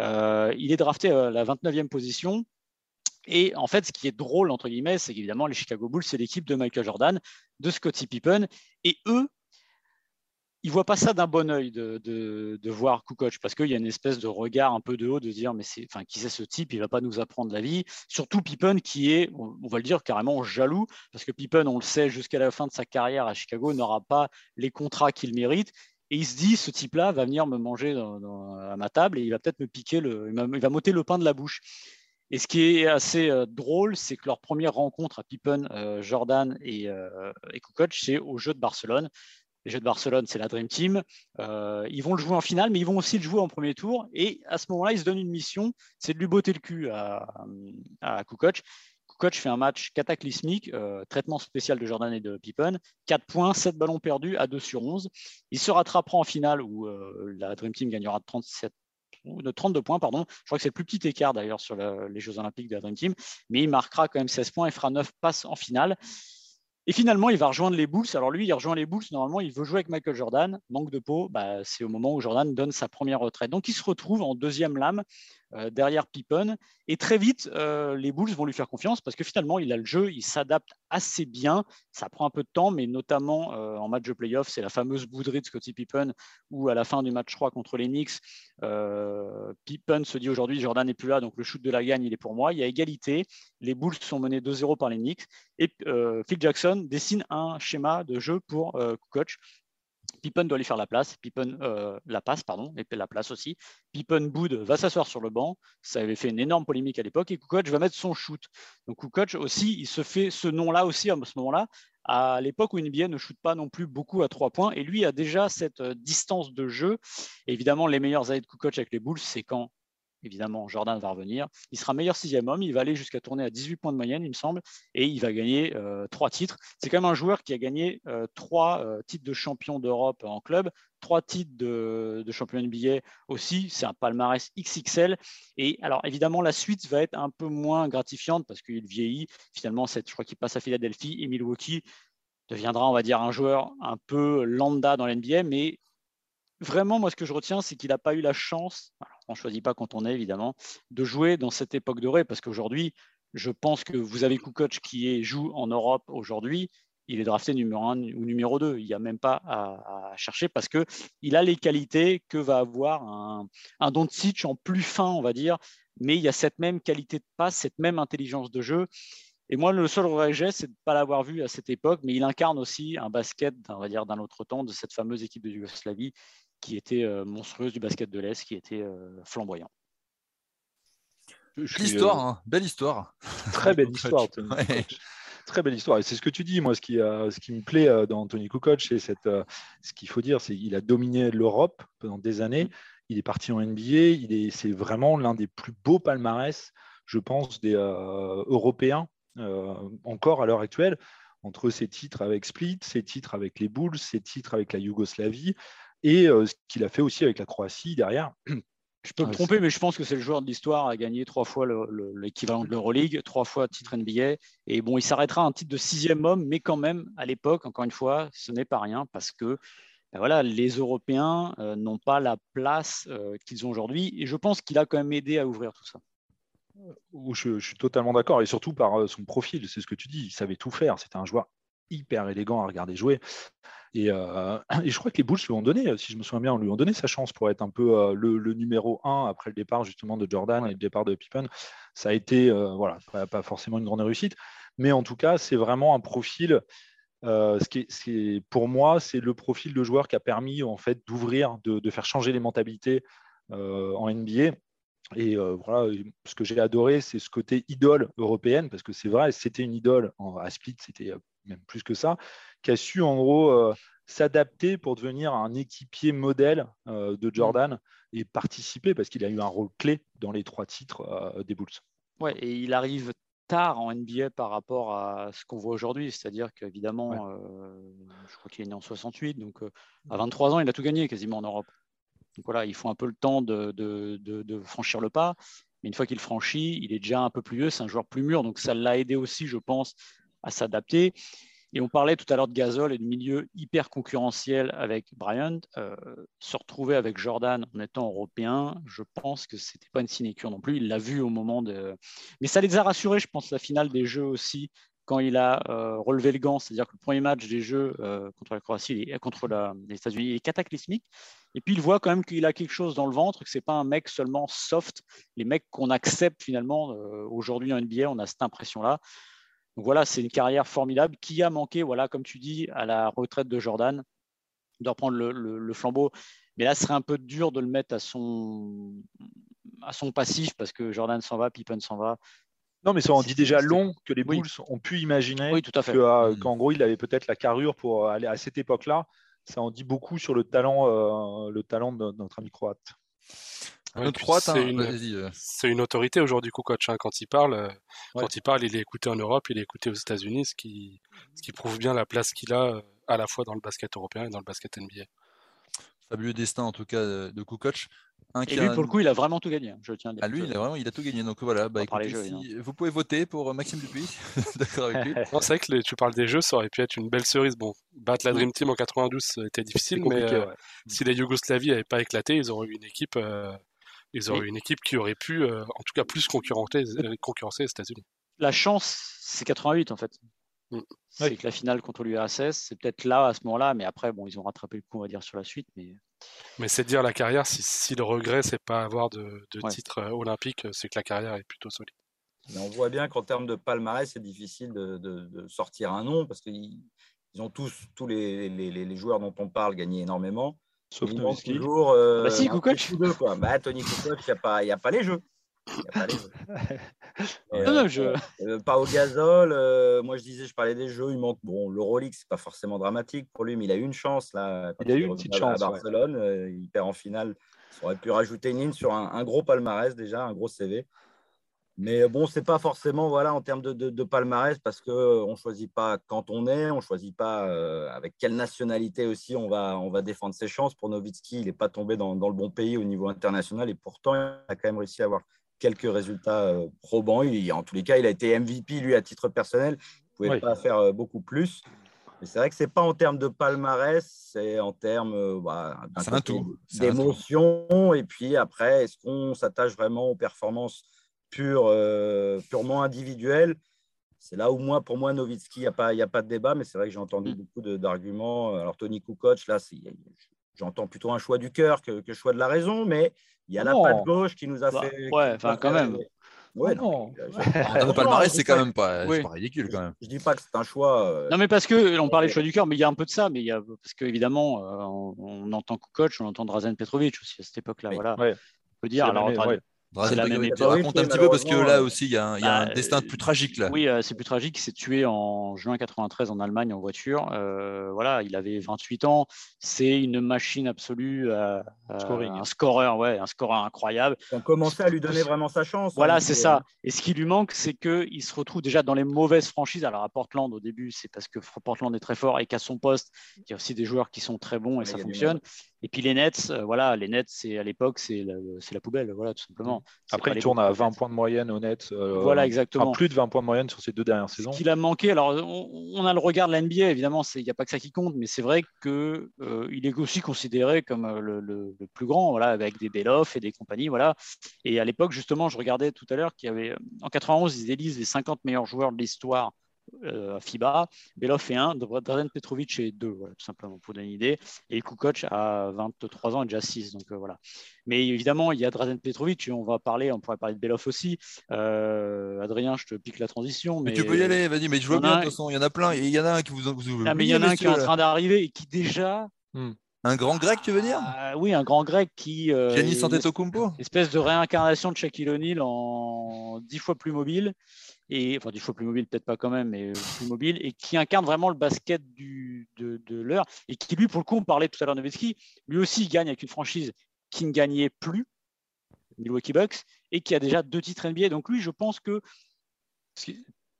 Speaker 5: Euh, il est drafté à la 29e position. Et en fait, ce qui est drôle, entre guillemets, c'est qu'évidemment, les Chicago Bulls, c'est l'équipe de Michael Jordan, de Scottie Pippen, et eux, il voit pas ça d'un bon oeil de, de, voir Kukoc parce qu'il y a une espèce de regard un peu de haut de dire mais qui c'est ce type? Il va pas nous apprendre la vie. Surtout Pippen qui est on va le dire carrément jaloux parce que Pippen on le sait jusqu'à la fin de sa carrière à Chicago n'aura pas les contrats qu'il mérite. Et il se dit ce type là va venir me manger à ma table et il va peut-être me piquer le il va m'ôter le pain de la bouche. Et ce qui est assez euh, drôle, c'est que leur première rencontre à Pippen, euh, Jordan et, euh, Kukoc, c'est au jeu de Barcelone les Jeux de Barcelone, c'est la Dream Team. Euh, ils vont le jouer en finale, mais ils vont aussi le jouer en premier tour. Et à ce moment-là, ils se donnent une mission, c'est de lui botter le cul à, à Kukoc. Fait un match cataclysmique, euh, traitement spécial de Jordan et de Pippen, 4 points, 7 ballons perdus à 2 sur 11. Il se rattrapera en finale où euh, la Dream Team gagnera 37 de 32 points, pardon. Je crois que c'est le plus petit écart d'ailleurs sur les Jeux Olympiques de la Dream Team, mais il marquera quand même 16 points et fera 9 passes en finale. Et finalement, il va rejoindre les Bulls. Alors lui, il rejoint les Bulls. Normalement, il veut jouer avec Michael Jordan. Manque de peau, bah, c'est au moment où Jordan donne sa première retraite. Donc il se retrouve en deuxième lame derrière Pippen. Et très vite, euh, les Bulls vont lui faire confiance parce que finalement, il a le jeu, il s'adapte assez bien. Ça prend un peu de temps, mais notamment euh, en match de playoff, c'est la fameuse bouderie de Scottie Pippen où à la fin du match 3 contre les Knicks, Pippen se dit aujourd'hui Jordan n'est plus là, donc le shoot de la gagne, il est pour moi. Il y a égalité. Les Bulls sont menés 2-0 par les Knicks. Et Phil Jackson dessine un schéma de jeu pour coach Pippen doit lui faire la place, Pippen euh, la passe, pardon, et la place aussi. Pippen boude, va s'asseoir sur le banc. Ça avait fait une énorme polémique à l'époque. Et Kukoc va mettre son shoot. Donc Kukoc aussi, il se fait ce nom-là aussi à ce moment-là. À l'époque où NBA ne shoot pas non plus beaucoup à trois points, et lui a déjà cette euh, distance de jeu. évidemment, les meilleures années de Kukoc avec les Bulls, c'est quand évidemment, Jordan va revenir. Il sera meilleur sixième homme. Il va aller jusqu'à tourner à 18 points de moyenne, il me semble, et il va gagner euh, trois titres. C'est quand même un joueur qui a gagné euh, trois euh, titres de champion d'Europe en club, trois titres de, de champion NBA aussi. C'est un palmarès XXL. Et alors, évidemment, la suite va être un peu moins gratifiante parce qu'il vieillit. Finalement, je crois qu'il passe à Philadelphie et Milwaukee deviendra, on va dire, un joueur un peu lambda dans l'NBA, mais vraiment, moi, ce que je retiens, c'est qu'il n'a pas eu la chance, on choisit pas quand on est évidemment, de jouer dans cette époque dorée, parce qu'aujourd'hui, je pense que vous avez Kukoc qui joue en Europe aujourd'hui, il est drafté numéro 1 ou numéro 2. Il n'y a même pas à, chercher parce qu'il a les qualités que va avoir un, un Doncic en plus fin, on va dire, mais il y a cette même qualité de passe, cette même intelligence de jeu. Et moi, le seul regret c'est de ne pas l'avoir vu à cette époque, mais il incarne aussi un basket, on va dire, d'un autre temps, de cette fameuse équipe de Yougoslavie qui était euh, monstrueuse du basket de l'Est, qui était euh, flamboyant.
Speaker 1: L'histoire, euh, hein. belle histoire.
Speaker 2: Très belle histoire. Très belle histoire. Et c'est ce que tu dis, moi, ce qui, ce qui me plaît dans Anthony Kukoc, c'est cette, ce qu'il faut dire, c'est qu'il a dominé l'Europe pendant des années. Il est parti en NBA. Il est, c'est vraiment l'un des plus beaux palmarès, je pense, des Européens encore à l'heure actuelle entre ses titres avec Split, ses titres avec les Bulls, ses titres avec la Yougoslavie, et euh, ce qu'il a fait aussi avec la Croatie derrière.
Speaker 5: Je peux me tromper, mais je pense que c'est le joueur de l'histoire à gagner trois fois l'équivalent de l'Euroleague, trois fois titre NBA. Et bon, il s'arrêtera un titre de sixième homme, mais quand même, à l'époque, encore une fois, ce n'est pas rien parce que ben voilà, les Européens euh, n'ont pas la place euh, qu'ils ont aujourd'hui. Et je pense qu'il a quand même aidé à ouvrir tout ça.
Speaker 2: Je, je suis totalement d'accord. Et surtout par son profil, c'est ce que tu dis, il savait tout faire. C'était un joueur hyper élégant à regarder jouer. Euh, et, je crois que les Bulls lui ont donné, si je me souviens bien, lui ont donné sa chance pour être un peu euh, le, numéro 1 après le départ justement de Jordan et le départ de Pippen. Ça a été, euh, voilà, pas, forcément une grande réussite. Mais en tout cas, c'est vraiment un profil. ce qui est, pour moi, c'est le profil de joueur qui a permis en fait d'ouvrir, de, faire changer les mentalités en NBA. Et voilà, ce que j'ai adoré, c'est ce côté idole européenne, parce que c'est vrai, c'était une idole à Split, c'était même plus que ça, qui a su en gros s'adapter pour devenir un équipier modèle de mmh. Jordan et participer, parce qu'il a eu un rôle clé dans les trois titres des Bulls.
Speaker 5: Ouais, et il arrive tard en NBA par rapport à ce qu'on voit aujourd'hui, c'est-à-dire qu'évidemment, je crois qu'il est né en 68, donc à 23 ans, il a tout gagné quasiment en Europe. Donc voilà, il faut un peu le temps de, franchir le pas. Mais une fois qu'il franchit, il est déjà un peu plus vieux, c'est un joueur plus mûr. Donc ça l'a aidé aussi, je pense, à s'adapter. Et on parlait tout à l'heure de Gasol et de milieu hyper concurrentiel avec Bryant. Euh, se retrouver avec Jordan en étant européen, je pense que ce n'était pas une sinécure non plus. Il l'a vu au moment de. Mais ça les a rassurés, je pense, la finale des Jeux aussi, quand il a euh, relevé le gant. C'est-à-dire que le premier match des Jeux euh, contre la Croatie, contre les États-Unis, est cataclysmique. Et puis il voit quand même qu'il a quelque chose dans le ventre, que ce n'est pas un mec seulement soft. Les mecs qu'on accepte finalement aujourd'hui en NBA, on a cette impression-là. Donc voilà, c'est une carrière formidable qui a manqué, voilà, comme tu dis, à la retraite de Jordan, de reprendre le, flambeau. Mais là, ce serait un peu dur de le mettre à son, à son passif parce que Jordan s'en va, Pippen s'en va.
Speaker 2: Non, mais ça en dit déjà long que les Bulls ont pu imaginer oui, tout à fait. Euh, mm. qu'en gros, il avait peut-être la carrure pour aller à cette époque-là. Ça en dit beaucoup sur le talent, euh, le talent de notre ami croate.
Speaker 3: Hein, euh. c'est une, autorité aujourd'hui, Kukoc. Hein, quand il parle, euh, quand il parle, il est écouté en Europe, il est écouté aux États-Unis, ce qui, ce qui prouve bien la place qu'il a euh, à la fois dans le basket européen et dans le basket NBA.
Speaker 1: Fabuleux destin en tout cas de Kukoc.
Speaker 5: et lui, pour le coup, il a vraiment tout gagné. Hein, je tiens
Speaker 1: à, ah, lui, il a vraiment, il a tout gagné. Donc voilà, bah, vous pouvez voter pour Maxime Dupuis. D'accord avec lui.
Speaker 3: c'est vrai que tu parles des jeux, ça aurait pu être une belle cerise. Bon, battre la Dream Team en 92 était difficile, mais si la Yougoslavie n'avait pas éclaté, ils auraient eu une équipe ils auraient eu une équipe qui aurait pu, euh, en tout cas, plus concurrencer, euh, concurrencer les États-Unis.
Speaker 5: La chance, c'est 88 en fait. Mm. C'est que la finale contre l'URSS, c'est peut-être là à ce moment-là, mais après, bon, ils ont rattrapé le coup, on va dire, sur la suite. Mais,
Speaker 3: mais c'est dire la carrière, si, le regret, c'est pas avoir de, titre euh, olympique, c'est que la carrière est plutôt solide.
Speaker 4: Mais on voit bien qu'en termes de palmarès, c'est difficile de, sortir un nom parce qu'ils ont tous, tous les, les, les, joueurs dont on parle, gagné énormément.
Speaker 2: Sauf Nowitzki.
Speaker 4: Toujours, euh, bah si, Kukoc. quoi. Bah, Tony Kukoc, il n'y a, pas, a pas les jeux. Y a pas, les jeux.
Speaker 5: euh, non, je...
Speaker 4: euh, pas au gazole. Euh, moi, je disais, je parlais des jeux. Il manque. Bon, le Rolex, c'est pas forcément dramatique pour lui, mais il a eu une chance là.
Speaker 2: Il a eu une petite chance
Speaker 4: à Barcelone. Ouais. Euh, il perd en finale. Ça aurait pu rajouter une ligne sur un, un, gros palmarès déjà, un gros CV. Mais euh, bon, c'est pas forcément voilà en termes de, de, palmarès parce que euh, on choisit pas quand on est, on choisit pas euh, avec quelle nationalité aussi on va on va défendre ses chances. Pour Nowitzki, il n'est pas tombé dans, dans, le bon pays au niveau international et pourtant il a quand même réussi à avoir quelques résultats probants. Il, en tous les cas, il a été MVP lui à titre personnel. Il pouvait pas faire beaucoup plus. Mais c'est vrai que c'est pas en termes de palmarès, c'est en termes bah, d'émotion. Et puis après, est-ce qu'on s'attache vraiment aux performances pur, euh, purement individuel. C'est là où moi, pour moi, Novitski, il n'y a, pas, a pas de débat, mais c'est vrai que j'ai entendu mm. beaucoup d'arguments. Alors, Tony Kukoc, là, j'entends plutôt un choix du cœur que, que choix de la raison, mais il y a la patte gauche qui nous a bah, fait.
Speaker 5: Ouais, enfin, quand même.
Speaker 4: Ouais, non.
Speaker 1: non. palmarès, c'est quand même pas, pas, ridicule quand même.
Speaker 4: Je dis pas que c'est un choix. Euh,
Speaker 5: non, mais parce que on parlait de choix du cœur, mais il y a un peu de ça, mais il y a parce qu'évidemment, euh, on, on, entend Kukoc, on entend Drazen Petrovic aussi à cette époque-là. Voilà. On peut dire. Alors,
Speaker 1: c'est la même Raconte un petit peu parce que là aussi il y a un, bah, destin plus tragique là.
Speaker 5: Oui, euh, c'est plus tragique. Il s'est tué en juin 93 en Allemagne en voiture. Euh, voilà, il avait 28 ans. C'est une machine absolue, euh, un scoreur, ouais, un scoreur incroyable.
Speaker 4: On commençait à lui donner vraiment sa chance.
Speaker 5: Hein, voilà, c'est ça. Et ce qui lui manque, c'est qu'il se retrouve déjà dans les mauvaises franchises. Alors à Portland au début, c'est parce que Portland est très fort et qu'à son poste, il y a aussi des joueurs qui sont très bons et ça fonctionne. Et puis les Nets, voilà, les Nets, c'est à l'époque, c'est la, la, poubelle, voilà, tout simplement.
Speaker 2: Après, il tourne à 20 points de moyenne net.
Speaker 5: Euh, voilà, exactement.
Speaker 2: plus de 20 points de moyenne sur ces deux dernières saisons.
Speaker 5: Ce qu'il a manqué, alors on, a le regard de l'NBA, évidemment, il n'y a pas que ça qui compte, mais c'est vrai qu'il euh, est aussi considéré comme euh, le, plus grand, voilà, avec des Beloff et des compagnies. Voilà. Et à l'époque, justement, je regardais tout à l'heure qu'il y avait, en 91, ils élisent les 50 meilleurs joueurs de l'histoire à FIBA. Belov est 1, Drazen Petrovic est 2, tout simplement, pour donner une idée. Et Kukoc a 23 ans et déjà 6. Donc voilà. Mais évidemment, il y a Drazen Petrovic, on va parler, on pourrait parler de Belov aussi. Adrien, je te pique la transition. Mais,
Speaker 1: tu peux y aller, vas-y, mais je vois bien, de toute façon, il y en a plein. Et il y en a un qui vous. vous
Speaker 5: ah, mais il y en a un qui est en train d'arriver et qui déjà.
Speaker 1: Hmm. Un grand grec, tu veux dire?
Speaker 5: Ah, Oui, un grand grec qui.
Speaker 1: Euh, Giannis Antetokounmpo
Speaker 5: Espèce de réincarnation de Shaquille O'Neal en dix fois plus mobile. Et, enfin, dix fois plus mobile, peut-être pas quand même, mais plus mobile, et qui incarne vraiment le basket du, de, de l'heure. Et qui, lui, pour le coup, on parlait tout à l'heure de Nowitzki, lui aussi il gagne avec une franchise qui ne gagnait plus, Milwaukee Bucks, et qui a déjà deux titres NBA. Donc, lui, je pense que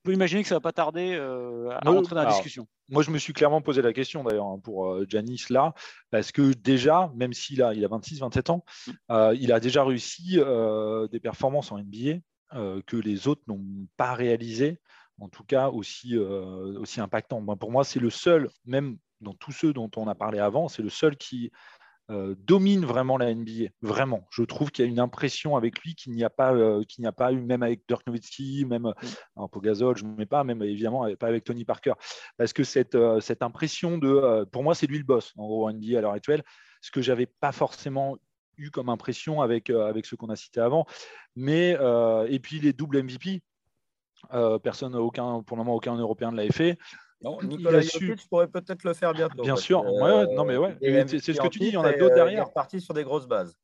Speaker 5: peut imaginer que ça va pas tarder euh, à rentrer dans la discussion.
Speaker 2: Moi, je me suis clairement posé la question d'ailleurs hein, pour Janis euh, là, parce que déjà, même s'il a, il a 26, 27 ans, mm. euh, il a déjà réussi des performances en NBA que les autres n'ont pas réalisées, en tout cas aussi, aussi impactant. pour moi, c'est le seul, même dans tous ceux dont on a parlé avant, c'est le seul qui euh, domine vraiment la NBA. Vraiment. Je trouve qu'il y a une impression avec lui qu'il n'y a, pas, euh, qu'il n'y a pas eu, même avec Dirk Nowitzki, même peu Gazol, je ne mets pas, même évidemment pas avec Tony Parker. Parce que cette, euh, cette impression de. pour moi, c'est lui le boss, en gros, NBA à l'heure actuelle. Ce que j'avais pas forcément eu comme impression avec, avec ce qu'on a cité avant. Mais, et puis les doubles MVP. personne, aucun, pour le moment, aucun Européen ne l'a fait.
Speaker 4: Non, Nicolas Jokic pourrait peut-être le faire bientôt.
Speaker 2: Bien sûr, non mais ouais, c'est ce que tu dis, il y en a d'autres derrière. Il est
Speaker 4: reparti sur des grosses bases.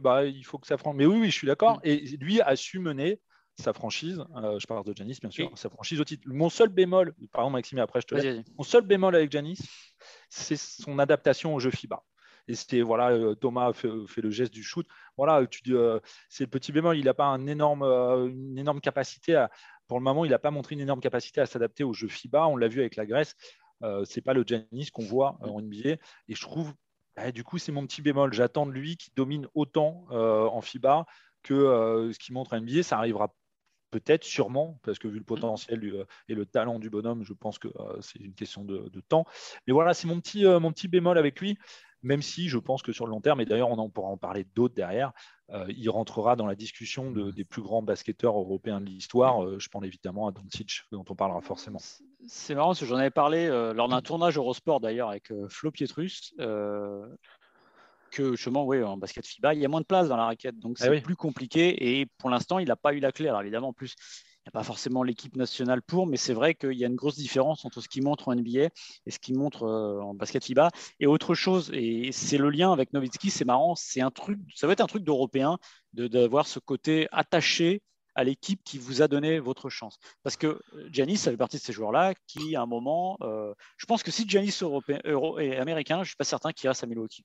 Speaker 2: Bah, il faut que ça franchise. Mais oui, oui, je suis d'accord. Et lui a su mener sa franchise, euh, je parle de Janis bien sûr, sa franchise au titre. Mon seul bémol, pardon Maxime, après je te laisse, mon seul bémol avec Janis, c'est son adaptation au jeu FIBA. Et c'était voilà, euh, Thomas fait, fait, le geste du shoot. Voilà, tu euh, c'est le petit bémol. Il n'a pas un énorme, une énorme capacité à, pour le moment, il n'a pas montré une énorme capacité à s'adapter au jeu FIBA. On l'a vu avec la Grèce. Euh, ce n'est pas le Giannis qu'on voit en NBA. Et je trouve, bah, du coup, c'est mon petit bémol. J'attends de lui qu'il domine autant euh, en FIBA que euh, ce qu'il montre en NBA. Ça arrivera peut-être, sûrement, parce que vu le potentiel et le talent du bonhomme, je pense que c'est une question de, temps. Mais voilà, c'est mon petit, mon petit bémol avec lui même si je pense que sur le long terme, et d'ailleurs on en pourra en parler d'autres derrière, euh, il rentrera dans la discussion des plus grands basketteurs européens de l'histoire. Euh, je pense évidemment à Doncic, dont on parlera forcément.
Speaker 5: C'est marrant, parce que j'en avais parlé euh, lors d'un tournage Eurosport d'ailleurs avec Flo Pietrus. que justement, oui, en basket FIBA, il y a moins de place dans la raquette, donc eh c'est plus compliqué. Et pour l'instant, il n'a pas eu la clé. Alors évidemment, en plus, n'y a pas forcément l'équipe nationale pour, mais c'est vrai qu'il y a une grosse différence entre ce qu'il montre en NBA et ce qu'il montre euh, en basket FIBA. Et autre chose, et c'est le lien avec Nowitzki, c'est marrant, c'est un truc, ça va être un truc d'européen d'avoir ce côté attaché à l'équipe qui vous a donné votre chance. Parce que Giannis, ça fait partie de ces joueurs-là qui, à un moment, euh, je pense que si Giannis européen, euro, est américain, je ne suis pas certain qu'il reste à Milwaukee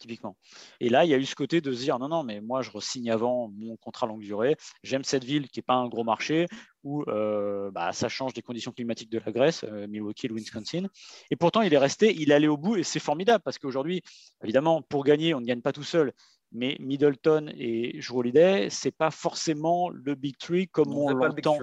Speaker 5: typiquement. Et là, il y a eu ce côté de se dire non, non, mais moi, je resigne avant mon contrat longue durée. J'aime cette ville qui n'est pas un gros marché où euh, bah, ça change des conditions climatiques de la Grèce, euh, Milwaukee, le Wisconsin. Et pourtant, il est resté, il est allé au bout et c'est formidable parce qu'aujourd'hui, évidemment, pour gagner, on ne gagne pas tout seul. Mais Middleton et Drew Holiday, c'est pas forcément le big three comme on l'entend.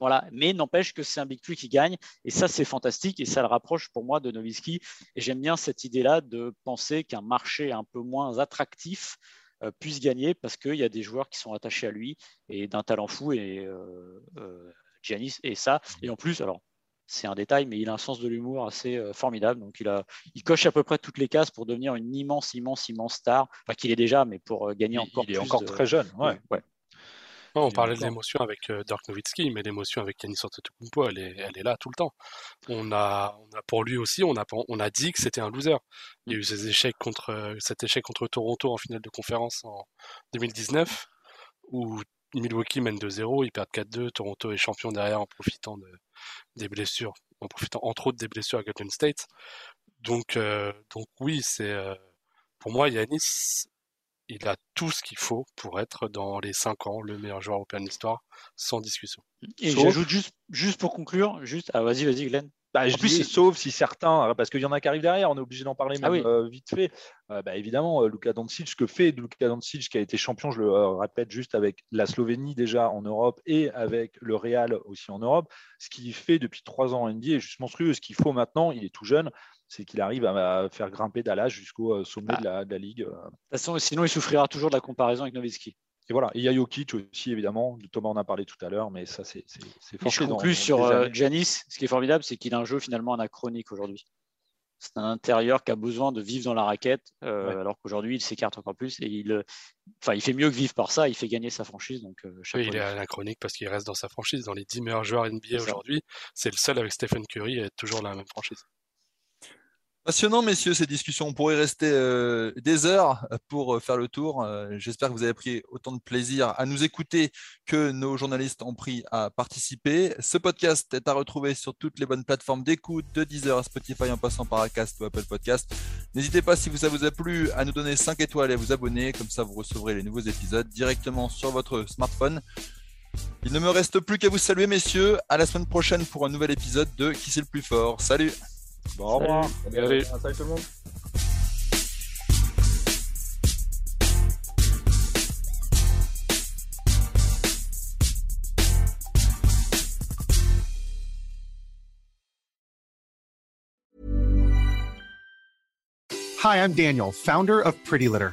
Speaker 5: Voilà. Mais n'empêche que c'est un Big Three qui gagne. Et ça, c'est fantastique. Et ça le rapproche pour moi de Nowitzki. Et j'aime bien cette idée-là de penser qu'un marché un peu moins attractif euh, puisse gagner parce qu'il y a des joueurs qui sont attachés à lui et d'un talent fou. Et euh, euh, Giannis et ça. Et en plus, alors, c'est un détail, mais il a un sens de l'humour assez formidable. Donc, il, a, il coche à peu près toutes les cases pour devenir une immense, immense, immense star. Enfin, qu'il est déjà, mais pour gagner encore
Speaker 2: il
Speaker 5: est
Speaker 2: encore très jeune. Ouais. ouais
Speaker 3: on parlait de l'émotion avec euh, Dirk Nowitzki, mais l'émotion avec Yannis Antetokounmpo, elle est, elle est là tout le temps. On a, on a pour lui aussi, on a, on a dit que c'était un loser. Il y a eu ses échecs contre, euh, cet échec contre Toronto en finale de conférence en 2019, où Milwaukee mène 2-0, ils perdent 4-2, Toronto est champion derrière en profitant de, des blessures, en profitant entre autres des blessures à Golden State. Donc, euh, donc oui, c'est pour moi Yanis, il a tout ce qu'il faut pour être dans les 5 ans le meilleur joueur européen de l'histoire, sans discussion.
Speaker 5: Et j'ajoute juste, juste pour conclure, juste, ah, vas-y, vas-y, Glenn.
Speaker 2: Bah, je dis, sauf si certains, parce qu'il y en a qui arrivent derrière, on est obligé d'en parler ah même euh, vite fait. Euh, bah, évidemment, euh, Luka Doncic, ce que fait Luka Doncic, qui a été champion, je le répète, juste avec la Slovénie déjà en Europe et avec le Real aussi en Europe, ce qu'il fait depuis trois ans en NBA est juste monstrueux. Ce qu'il faut maintenant, il est tout jeune, c'est qu'il arrive à, faire grimper Dallas jusqu'au sommet de, la, Ligue. De
Speaker 5: toute façon, sinon, il souffrira toujours de la comparaison avec Nowitzki.
Speaker 2: voilà, il y a Jokic aussi, évidemment. Thomas en a parlé tout à l'heure, mais ça, c'est
Speaker 5: forcé. Je conclue sur euh, Janis. Ce qui est formidable, c'est qu'il a un jeu finalement anachronique aujourd'hui. C'est un intérieur qui a besoin de vivre dans la raquette, euh, alors qu'aujourd'hui, il s'écarte encore plus et il, enfin, il fait mieux que vivre par ça. Il fait gagner sa franchise. Donc,
Speaker 3: oui, il est anachronique parce qu'il reste dans sa franchise. Dans les 10 meilleurs joueurs NBA aujourd'hui, c'est le seul avec Stephen Curry à être toujours dans la même franchise.
Speaker 1: Passionnant, messieurs, ces discussions. On pourrait rester euh, des heures pour euh, faire le tour. Euh, j'espère que vous avez pris autant de plaisir à nous écouter que nos journalistes ont pris à participer. Ce podcast est à retrouver sur toutes les bonnes plateformes d'écoute, de Deezer à Spotify en passant par Acast ou Apple Podcast. N'hésitez pas, si ça vous a plu, à nous donner 5 étoiles et à vous abonner. Comme ça, vous recevrez les nouveaux épisodes directement sur votre smartphone. Il ne me reste plus qu'à vous saluer, messieurs. À la semaine prochaine pour un nouvel épisode de Qui c'est le plus fort? Salut
Speaker 2: Bon, au revoir.
Speaker 4: Salut. Salut tout le monde.
Speaker 6: Hi, I'm Daniel, founder of Pretty Litter.